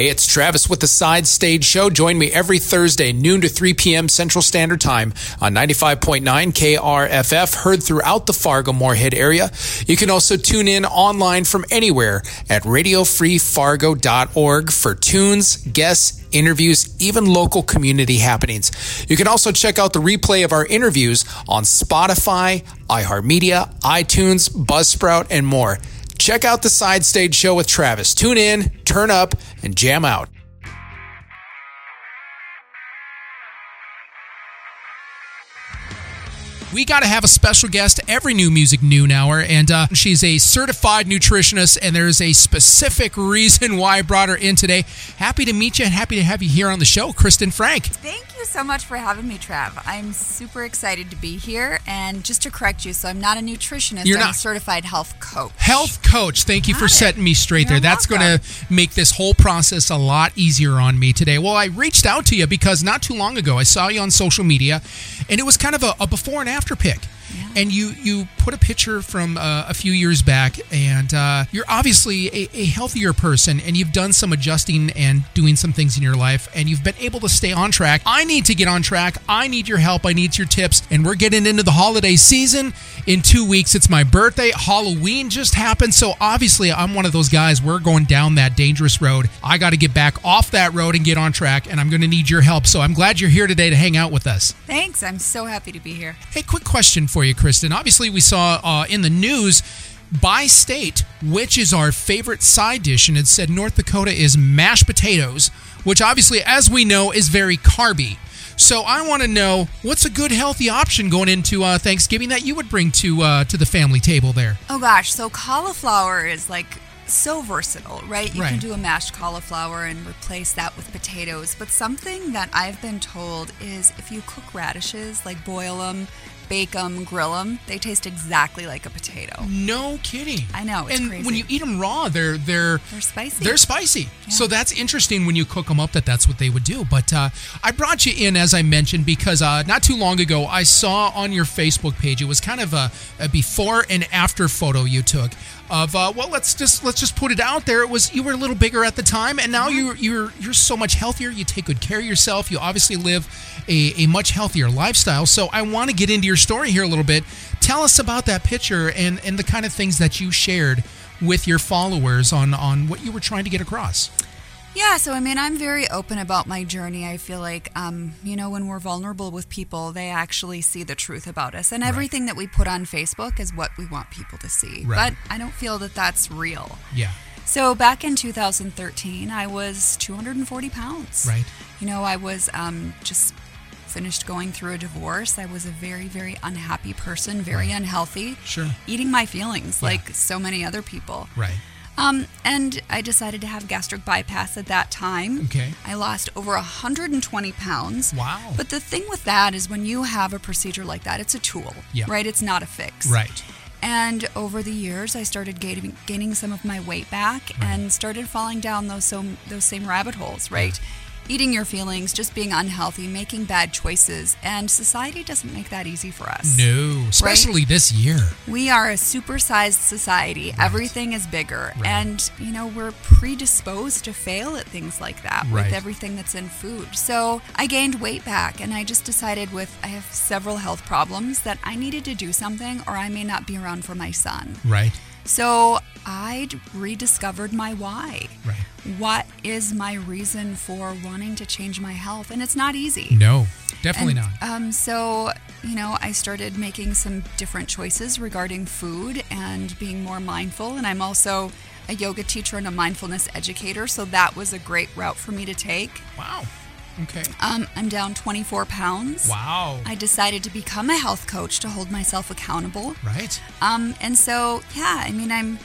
Hey, it's Travis with the Side Stage Show. Join me every Thursday, noon to 3 p.m. Central Standard Time on 95.9 KRFF, heard throughout the Fargo Moorhead area. You can also tune in online from anywhere at radiofreefargo.org for tunes, guests, interviews, even local community happenings. You can also check out the replay of our interviews on Spotify, iHeartMedia, iTunes, Buzzsprout, and more. Check out the Side Stage Show with Travis. Tune in, turn up, and jam out. We got to have a special guest every new music noon hour, and uh, she's a certified nutritionist, and there's a specific reason why I brought her in today. Happy to meet you and happy to have you here on the show, Kristen Frank. Thank you so much for having me, Trav. I'm super excited to be here. And just to correct you, so I'm not a nutritionist, You're I'm not. a certified health coach. Health coach, thank you for it. setting me straight there. You're That's going to make this whole process a lot easier on me today. Well, I reached out to you because not too long ago I saw you on social media, and it was kind of a, a before and after pic. And you you put a picture from uh, a few years back, and uh, you're obviously a, a healthier person, and you've done some adjusting and doing some things in your life, and you've been able to stay on track. I need to get on track. I need your help. I need your tips, and we're getting into the holiday season. In two weeks, it's my birthday. Halloween just happened, so obviously I'm one of those guys. We're going down that dangerous road. I got to get back off that road and get on track, and I'm going to need your help. So I'm glad you're here today to hang out with us. Thanks. I'm so happy to be here. Hey, quick question for you, Kristen. Obviously, we saw uh, in the news by state which is our favorite side dish, and it said North Dakota is mashed potatoes, which obviously, as we know, is very carby. So I want to know what's a good healthy option going into uh, Thanksgiving that you would bring to uh, to the family table there. Oh gosh, so cauliflower is like so versatile, right? You Right. can do a mashed cauliflower and replace that with potatoes. But something that I've been told is if you cook radishes, like boil them, bake them, grill them, they taste exactly like a potato. No kidding. I know, it's and crazy. when you eat them raw, they're they're They're spicy. They're spicy. Yeah. So that's interesting when you cook them up that that's what they would do. But uh, I brought you in, as I mentioned, because uh, not too long ago I saw on your Facebook page, it was kind of a, a before and after photo you took of, uh, well, let's just let's just put it out there. It was you were a little bigger at the time, and now you're you're you're so much healthier. You take good care of yourself. You obviously live a, a much healthier lifestyle. So I want to get into your story here a little bit. Tell us about that picture and and the kind of things that you shared with your followers on on what you were trying to get across. Yeah, so I mean, I'm very open about my journey. I feel like, um, you know, when we're vulnerable with people, they actually see the truth about us. And everything that we put on Facebook is what we want people to see. Right. But I don't feel that that's real. Yeah. So back in 2013, I was 240 pounds. Right. You know, I was um, just finished going through a divorce. I was a very, very unhappy person, very unhealthy. Sure. Eating my feelings Yeah. like so many other people. Right. Um, and I decided to have gastric bypass at that time. Okay. I lost over 120 pounds. Wow. But the thing with that is when you have a procedure like that, it's a tool, Yeah. right? It's not a fix. Right. And over the years, I started gaining, gaining some of my weight back and started falling down those so, those same rabbit holes, right? Eating your feelings, just being unhealthy, making bad choices, and society doesn't make that easy for us. No, especially this year. We are a supersized society. Everything is bigger. Right. And, you know, we're predisposed to fail at things like that Right. with everything that's in food. So I gained weight back and I just decided with, I have several health problems that I needed to do something or I may not be around for my son. Right. So I rediscovered my why. Right. What is my reason for wanting to change my health? And it's not easy. No, definitely And, not. Um, so, you know, I started making some different choices regarding food and being more mindful. And I'm also a yoga teacher and a mindfulness educator. So that was a great route for me to take. Wow. Okay. Um, I'm down 24 pounds. Wow. I decided to become a health coach to hold myself accountable. Right. Um, and so, yeah, I mean, I'm,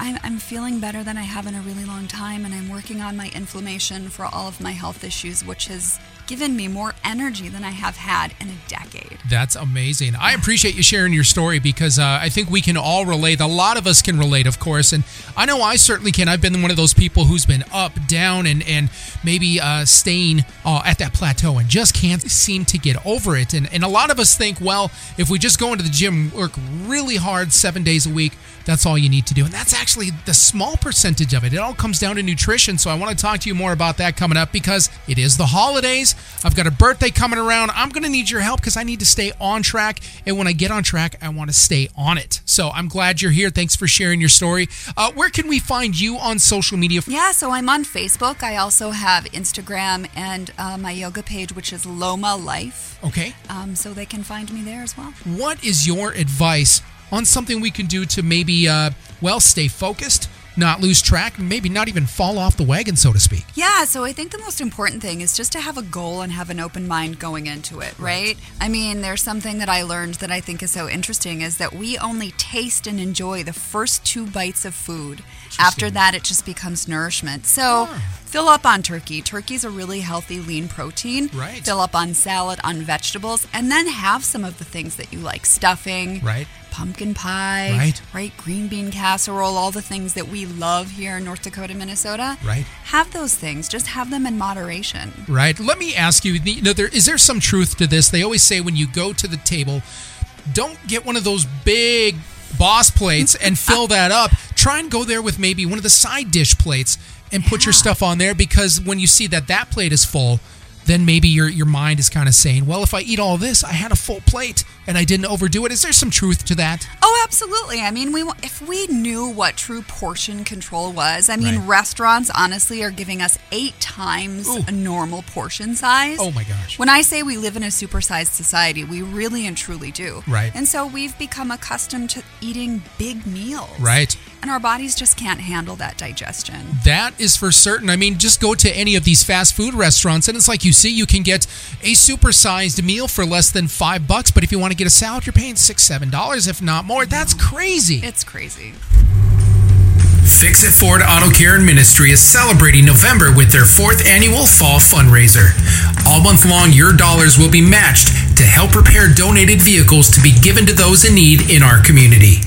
I'm I'm feeling better than I have in a really long time, and I'm working on my inflammation for all of my health issues, which has given me more energy than I have had in a decade. That's amazing. I appreciate you sharing your story because uh, I think we can all relate. A lot of us can relate, of course, and I know I certainly can. I've been one of those people who's been up, down, and and maybe uh, staying uh, at that plateau and just can't seem to get over it. And and a lot of us think, well, if we just go into the gym, work really hard seven days a week, that's all you need to do, and that's actually actually the small percentage of it. It all comes down to nutrition. So I want to talk to you more about that coming up because it is the holidays. I've got a birthday coming around. I'm going to need your help because I need to stay on track. And when I get on track, I want to stay on it. So I'm glad you're here. Thanks for sharing your story. Uh, where can we find you on social media? Yeah, so I'm on Facebook. I also have Instagram and uh, my yoga page, which is Loma Life. Okay. Um, so they can find me there as well. What is your advice on something we can do to maybe, uh, well, stay focused? not lose track, maybe not even fall off the wagon, so to speak. Yeah, so I think the most important thing is just to have a goal and have an open mind going into it, right? right? I mean, there's something that I learned that I think is so interesting is that we only taste and enjoy the first two bites of food. After that, it just becomes nourishment. So, ah. Fill up on turkey. Turkey's a really healthy, lean protein. Right. Fill up on salad, on vegetables, and then have some of the things that you like stuffing. Right pumpkin pie, right. right, green bean casserole, all the things that we love here in North Dakota, Minnesota. Right. Have those things. Just have them in moderation. Right. Let me ask you, you know, there is there some truth to this? They always say when you go to the table, don't get one of those big boss plates and fill that up. Try and go there with maybe one of the side dish plates and put yeah. your stuff on there because when you see that that plate is full, then maybe your your mind is kind of saying, well, if I eat all this, I had a full plate and I didn't overdo it. Is there some truth to that? Oh, absolutely. I mean, we if we knew what true portion control was, I mean, right. restaurants honestly are giving us eight times Ooh. a normal portion size. Oh my gosh! When I say we live in a supersized society, we really and truly do. Right. And so we've become accustomed to eating big meals. Right. And our bodies just can't handle that digestion. That is for certain. I mean, just go to any of these fast food restaurants, and it's like you see, you can get a supersized meal for less than five bucks. But if you want to get a salad, you're paying six, seven dollars, if not more. That's crazy. It's crazy. Fix It Forward Auto Care and Ministry is celebrating November with their fourth annual fall fundraiser. All month long, your dollars will be matched to help repair donated vehicles to be given to those in need in our community.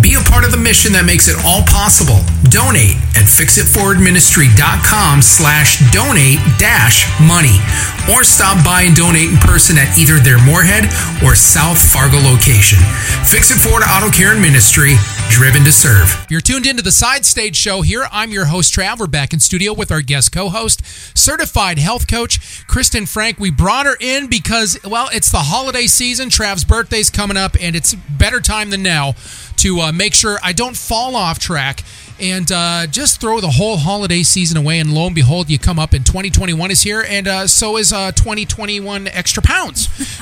Be a part of the mission that makes it all possible. Donate at fixitforwardministry.com slash donate dash money or stop by and donate in person at either their Moorhead or South Fargo location. Fix It Forward Auto Care and Ministry, driven to serve. You're tuned into the Side Stage Show here. I'm your host, Trav. We're back in studio with our guest co-host, certified health coach, Kristen Frank. We brought her in because, well, it's the holiday season. Trav's birthday's coming up, and it's better time than now to uh, make sure I don't fall off track and uh, just throw the whole holiday season away. And lo and behold, you come up and 2021 is here, and uh, so is uh, 2021 extra pounds.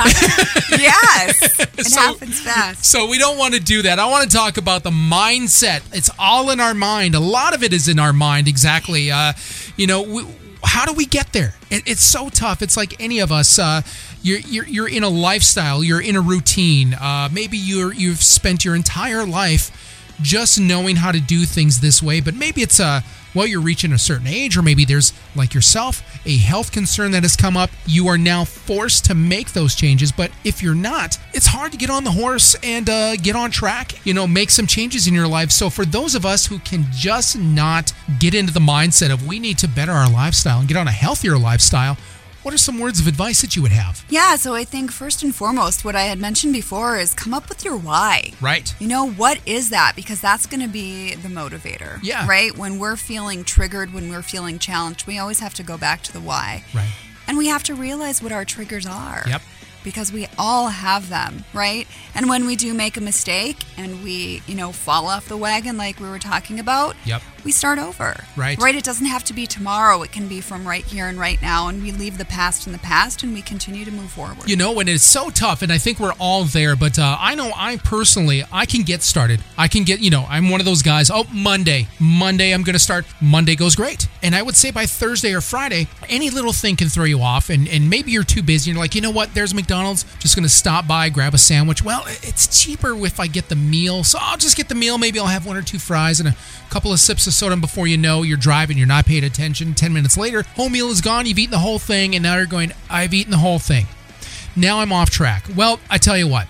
yes, it so, happens fast. So we don't want to do that. I want to talk about the mindset. It's all in our mind. A lot of it is in our mind. Exactly. Uh, you know. We, how do we get there? It, it's so tough. It's like any of us. Uh, you're, you're, you're in a lifestyle. You're in a routine. Uh, maybe you're you've spent your entire life just knowing how to do things this way, but maybe it's a well, you're reaching a certain age, or maybe there's, like yourself, a health concern that has come up. You are now forced to make those changes. But if you're not, it's hard to get on the horse and uh, get on track, you know, make some changes in your life. So, for those of us who can just not get into the mindset of we need to better our lifestyle and get on a healthier lifestyle, what are some words of advice that you would have? Yeah, so I think first and foremost, what I had mentioned before is come up with your why. Right. You know, what is that? Because that's going to be the motivator. Yeah. Right? When we're feeling triggered, when we're feeling challenged, we always have to go back to the why. Right. And we have to realize what our triggers are. Yep because we all have them, right? And when we do make a mistake and we, you know, fall off the wagon like we were talking about, yep. We start over. Right. Right? It doesn't have to be tomorrow. It can be from right here and right now and we leave the past in the past and we continue to move forward. You know, and it's so tough and I think we're all there, but uh, I know I personally, I can get started. I can get, you know, I'm one of those guys, oh, Monday, Monday I'm going to start. Monday goes great. And I would say by Thursday or Friday, any little thing can throw you off and, and maybe you're too busy and you're like, you know what, there's McDonald's McDonald's, just going to stop by, grab a sandwich. Well, it's cheaper if I get the meal. So I'll just get the meal. Maybe I'll have one or two fries and a couple of sips of soda. And before you know, you're driving, you're not paying attention. 10 minutes later, whole meal is gone. You've eaten the whole thing. And now you're going, I've eaten the whole thing. Now I'm off track. Well, I tell you what,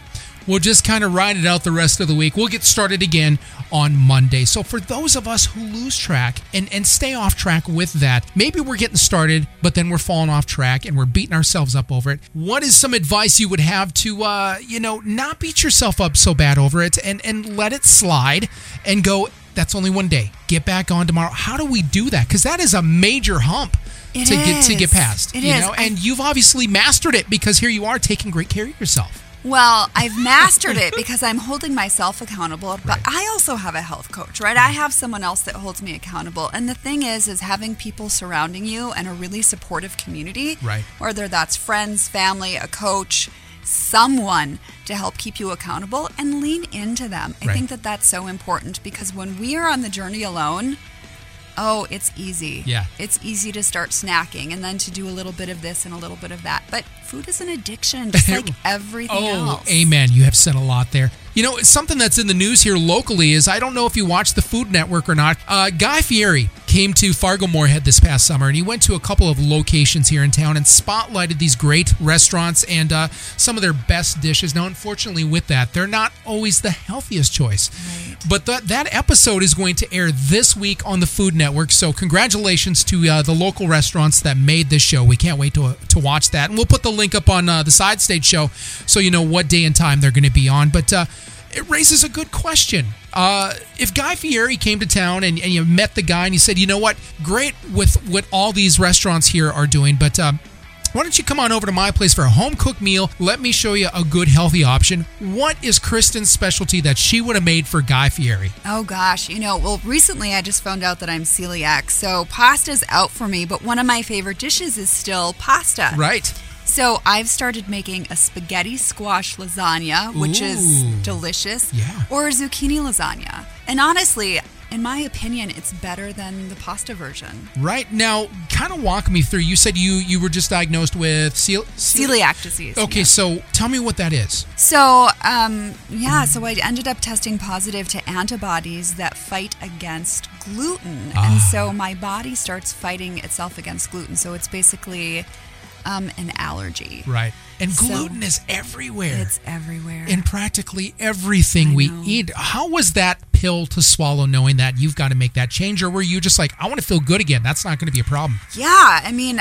We'll just kind of ride it out the rest of the week. We'll get started again on Monday. So for those of us who lose track and, and stay off track with that, maybe we're getting started, but then we're falling off track and we're beating ourselves up over it. What is some advice you would have to, uh, you know, not beat yourself up so bad over it and, and let it slide and go, that's only one day. Get back on tomorrow. How do we do that? Because that is a major hump It to get to get past. It you is. know, I- and you've obviously mastered it because here you are taking great care of yourself. Well, I've mastered it because I'm holding myself accountable, but Right. I also have a health coach, right? I have someone else that holds me accountable. And the thing is is having people surrounding you and a really supportive community, Right. whether that's friends, family, a coach, someone to help keep you accountable and lean into them. I Right. think that that's so important because when we are on the journey alone, oh, it's easy. Yeah. It's easy to start snacking and then to do a little bit of this and a little bit of that. But food is an addiction, just like everything Oh, else. amen. You have said a lot there. You know, something that's in the news here locally is I don't know if you watch the Food Network or not. Uh, Guy Fieri came to Fargo Moorhead this past summer and he went to a couple of locations here in town and spotlighted these great restaurants and uh, some of their best dishes. Now, unfortunately, with that, they're not always the healthiest choice. Right. But that that episode is going to air this week on the Food Network. So congratulations to uh, the local restaurants that made this show. We can't wait to to watch that, and we'll put the link up on uh, the Side Stage show so you know what day and time they're going to be on. But uh, it raises a good question. Uh, if Guy Fieri came to town and, and you met the guy and you said, you know what, great with what all these restaurants here are doing, but um, why don't you come on over to my place for a home cooked meal? Let me show you a good, healthy option. What is Kristen's specialty that she would have made for Guy Fieri? Oh gosh, you know, well, recently I just found out that I'm celiac, so pasta's out for me, but one of my favorite dishes is still pasta. Right. So I've started making a spaghetti squash lasagna, which is delicious, Yeah. or a zucchini lasagna. And honestly, in my opinion, it's better than the pasta version. Right. Now, kind of walk me through. You said you you were just diagnosed with cel- cel- Celiac disease. Okay, yeah. so tell me what that is. So, um, yeah, so I ended up testing positive to antibodies that fight against gluten. Ah. And so my body starts fighting itself against gluten. So it's basically um, an allergy. Right. And So- gluten is everywhere. It's everywhere. in practically everything I we know. eat. How was that pill to swallow knowing that you've got to make that change or were you just like I want to feel good again? That's not going to be a problem. Yeah, I mean,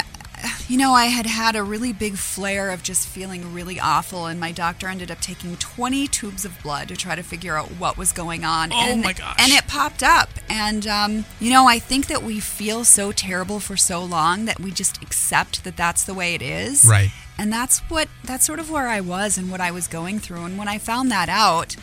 you know, I had had a really big flare of just feeling really awful, and my doctor ended up taking 20 tubes of blood to try to figure out what was going on. Oh, and, my gosh. And it popped up. And, um, you know, I think that we feel so terrible for so long that we just accept that that's the way it is. Right. And that's what, that's sort of where I was and what I was going through. And when I found that out,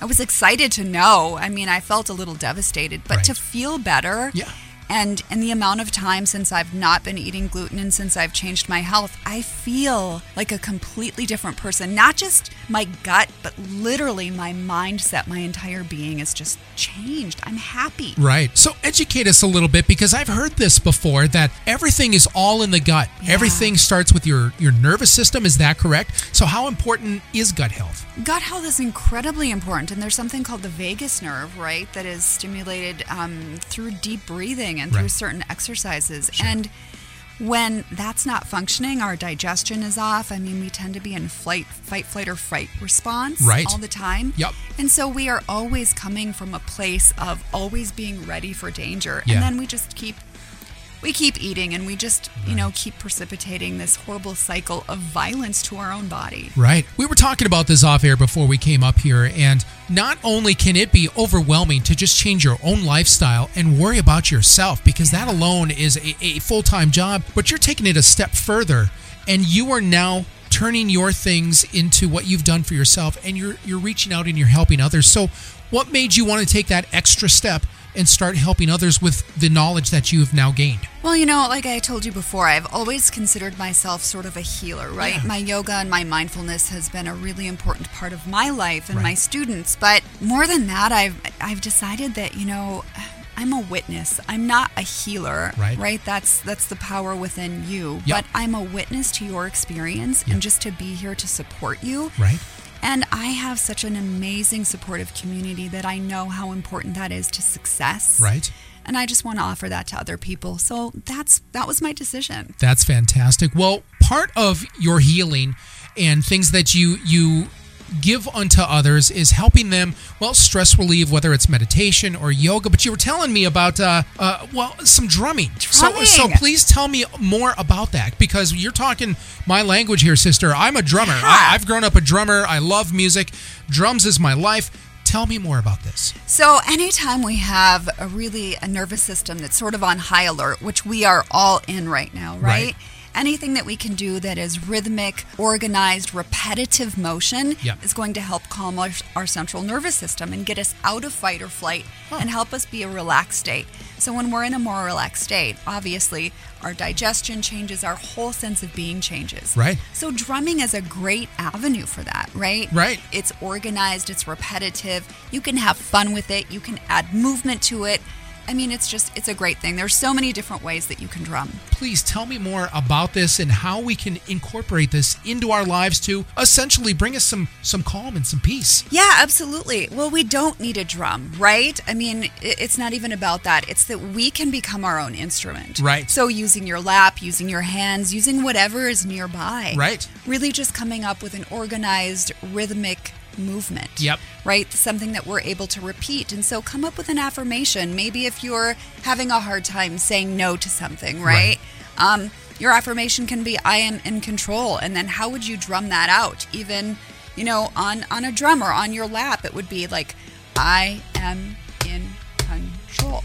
I was excited to know. I mean, I felt a little devastated, but Right. to feel better. Yeah. And in the amount of time since I've not been eating gluten and since I've changed my health, I feel like a completely different person. Not just my gut, but literally my mindset, my entire being is just changed. I'm happy. Right. So educate us a little bit because I've heard this before that everything is all in the gut. Yeah. Everything starts with your your nervous system, is that correct? So how important is gut health? Gut health is incredibly important, and there's something called the vagus nerve, right, that is stimulated um, through deep breathing and through Right. certain exercises. And when that's not functioning, our digestion is off. I mean, we tend to be in flight, fight, flight, or fright response Right. all the time. Yep. And so we are always coming from a place of always being ready for danger, Yeah. and then we just keep. We keep eating and we just, you know, keep precipitating this horrible cycle of violence to our own body. Right. We were talking about this off air before we came up here, and not only can it be overwhelming to just change your own lifestyle and worry about yourself, because that alone is a, a full time job, but you're taking it a step further, and you are now turning your things into what you've done for yourself, and you're you're reaching out and you're helping others. So, what made you want to take that extra step and start helping others with the knowledge that you have now gained? Well, you know, like I told you before, I've always considered myself sort of a healer, right? Yeah. My yoga and my mindfulness has been a really important part of my life and my students. But more than that, I've I've decided that you know. I'm a witness. I'm not a healer, Right. That's that's the power within you. Yep. But I'm a witness to your experience Yep. and just to be here to support you. Right. And I have such an amazing supportive community that I know how important that is to success. Right. And I just want to offer that to other people. So that's that was my decision. That's fantastic. Well, part of your healing and things that you you give unto others is helping them well stress relieve whether it's meditation or yoga but you were telling me about uh, uh well some drumming. so Drumming. so please tell me more about that because you're talking my language here sister i'm a drummer I, I've grown up a drummer i love music drums is my life Tell me more about this. So, anytime we have a really a nervous system that's sort of on high alert, which we are all in right now, right? Right. Anything that we can do that is rhythmic, organized, repetitive motion Yep. is going to help calm our, our central nervous system and get us out of fight or flight Huh. and help us be a relaxed state. So, when we're in a more relaxed state, obviously our digestion changes, our whole sense of being changes. Right. So, drumming is a great avenue for that, right? Right. It's organized, it's repetitive. You can have fun with it, you can add movement to it. I mean, it's just, it's a great thing. There's so many different ways that you can drum. Please tell me more about this and how we can incorporate this into our lives to essentially bring us some some calm and some peace. Yeah, absolutely. Well, we don't need a drum, right? I mean, it's not even about that. It's that we can become our own instrument. Right. So, using your lap, using your hands, using whatever is nearby. Right. Really just coming up with an organized, rhythmic movement. Yep. Right? Something that we're able to repeat. And so, come up with an affirmation. Maybe if you're having a hard time saying no to something, Right. right? Um, your affirmation can be I am in control. And then how would you drum that out? Even, you know, on, on a drum or on your lap, it would be like I am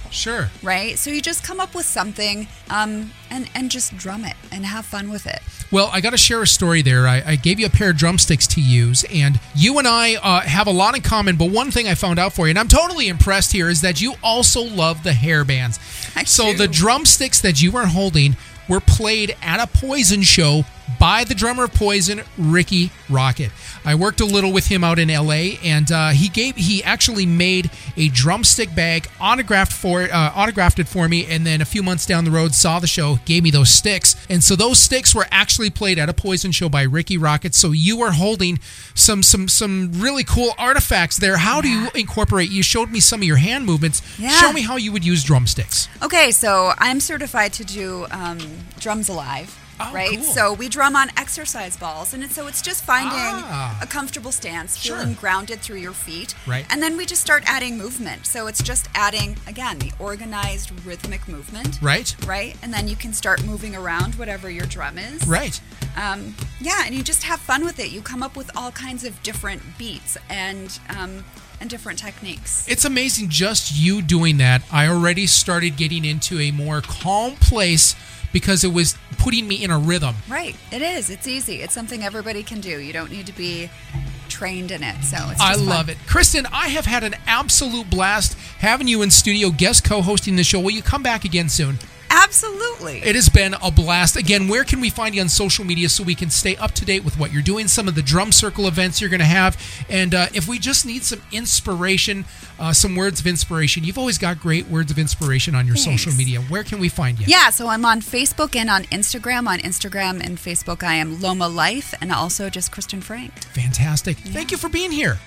Sure. Right? So you just come up with something um, and, and just drum it and have fun with it. Well, I got to share a story there. I, I gave you a pair of drumsticks to use, and you and I uh, have a lot in common. But one thing I found out for you, and I'm totally impressed here, is that you also love the hair bands. I so do. the drumsticks that you were holding were played at a Poison show by the drummer of Poison, Rikki Rockett. I worked a little with him out in LA, and uh, he gave he actually made a drumstick bag, autographed for uh, autographed it for me, and then a few months down the road saw the show, gave me those sticks, and so those sticks were actually played at a Poison show by Rikki Rockett. So you are holding some some some really cool artifacts there. How do you incorporate? You showed me some of your hand movements. Yeah. Show me how you would use drumsticks. Okay, so I'm certified to do um, drums alive. Oh, right, cool. so we drum on exercise balls, and it's, so it's just finding Ah. a comfortable stance, Sure. feeling grounded through your feet, Right. And then we just start adding movement. So it's just adding again the organized rhythmic movement, Right. Right, and then you can start moving around whatever your drum is, Right. um, yeah, and you just have fun with it. You come up with all kinds of different beats and um, and different techniques. It's amazing just you doing that. I already started getting into a more calm place because it was putting me in a rhythm. Right, it is. It's easy. It's something everybody can do. You don't need to be trained in it. So it's. I love fun. it. Kristen, I have had an absolute blast having you in studio, guest co hosting the show. Will you come back again soon? Absolutely. It has been a blast. Again, where can we find you on social media so we can stay up to date with what you're doing, some of the drum circle events you're going to have, and uh, if we just need some inspiration, uh, some words of inspiration, you've always got great words of inspiration on your social media. Where can we find you? yeah, so I'm on Facebook and on Instagram. On Instagram and Facebook, I am Loma Life and also just Kristen Frank. Fantastic. Thank you for being here.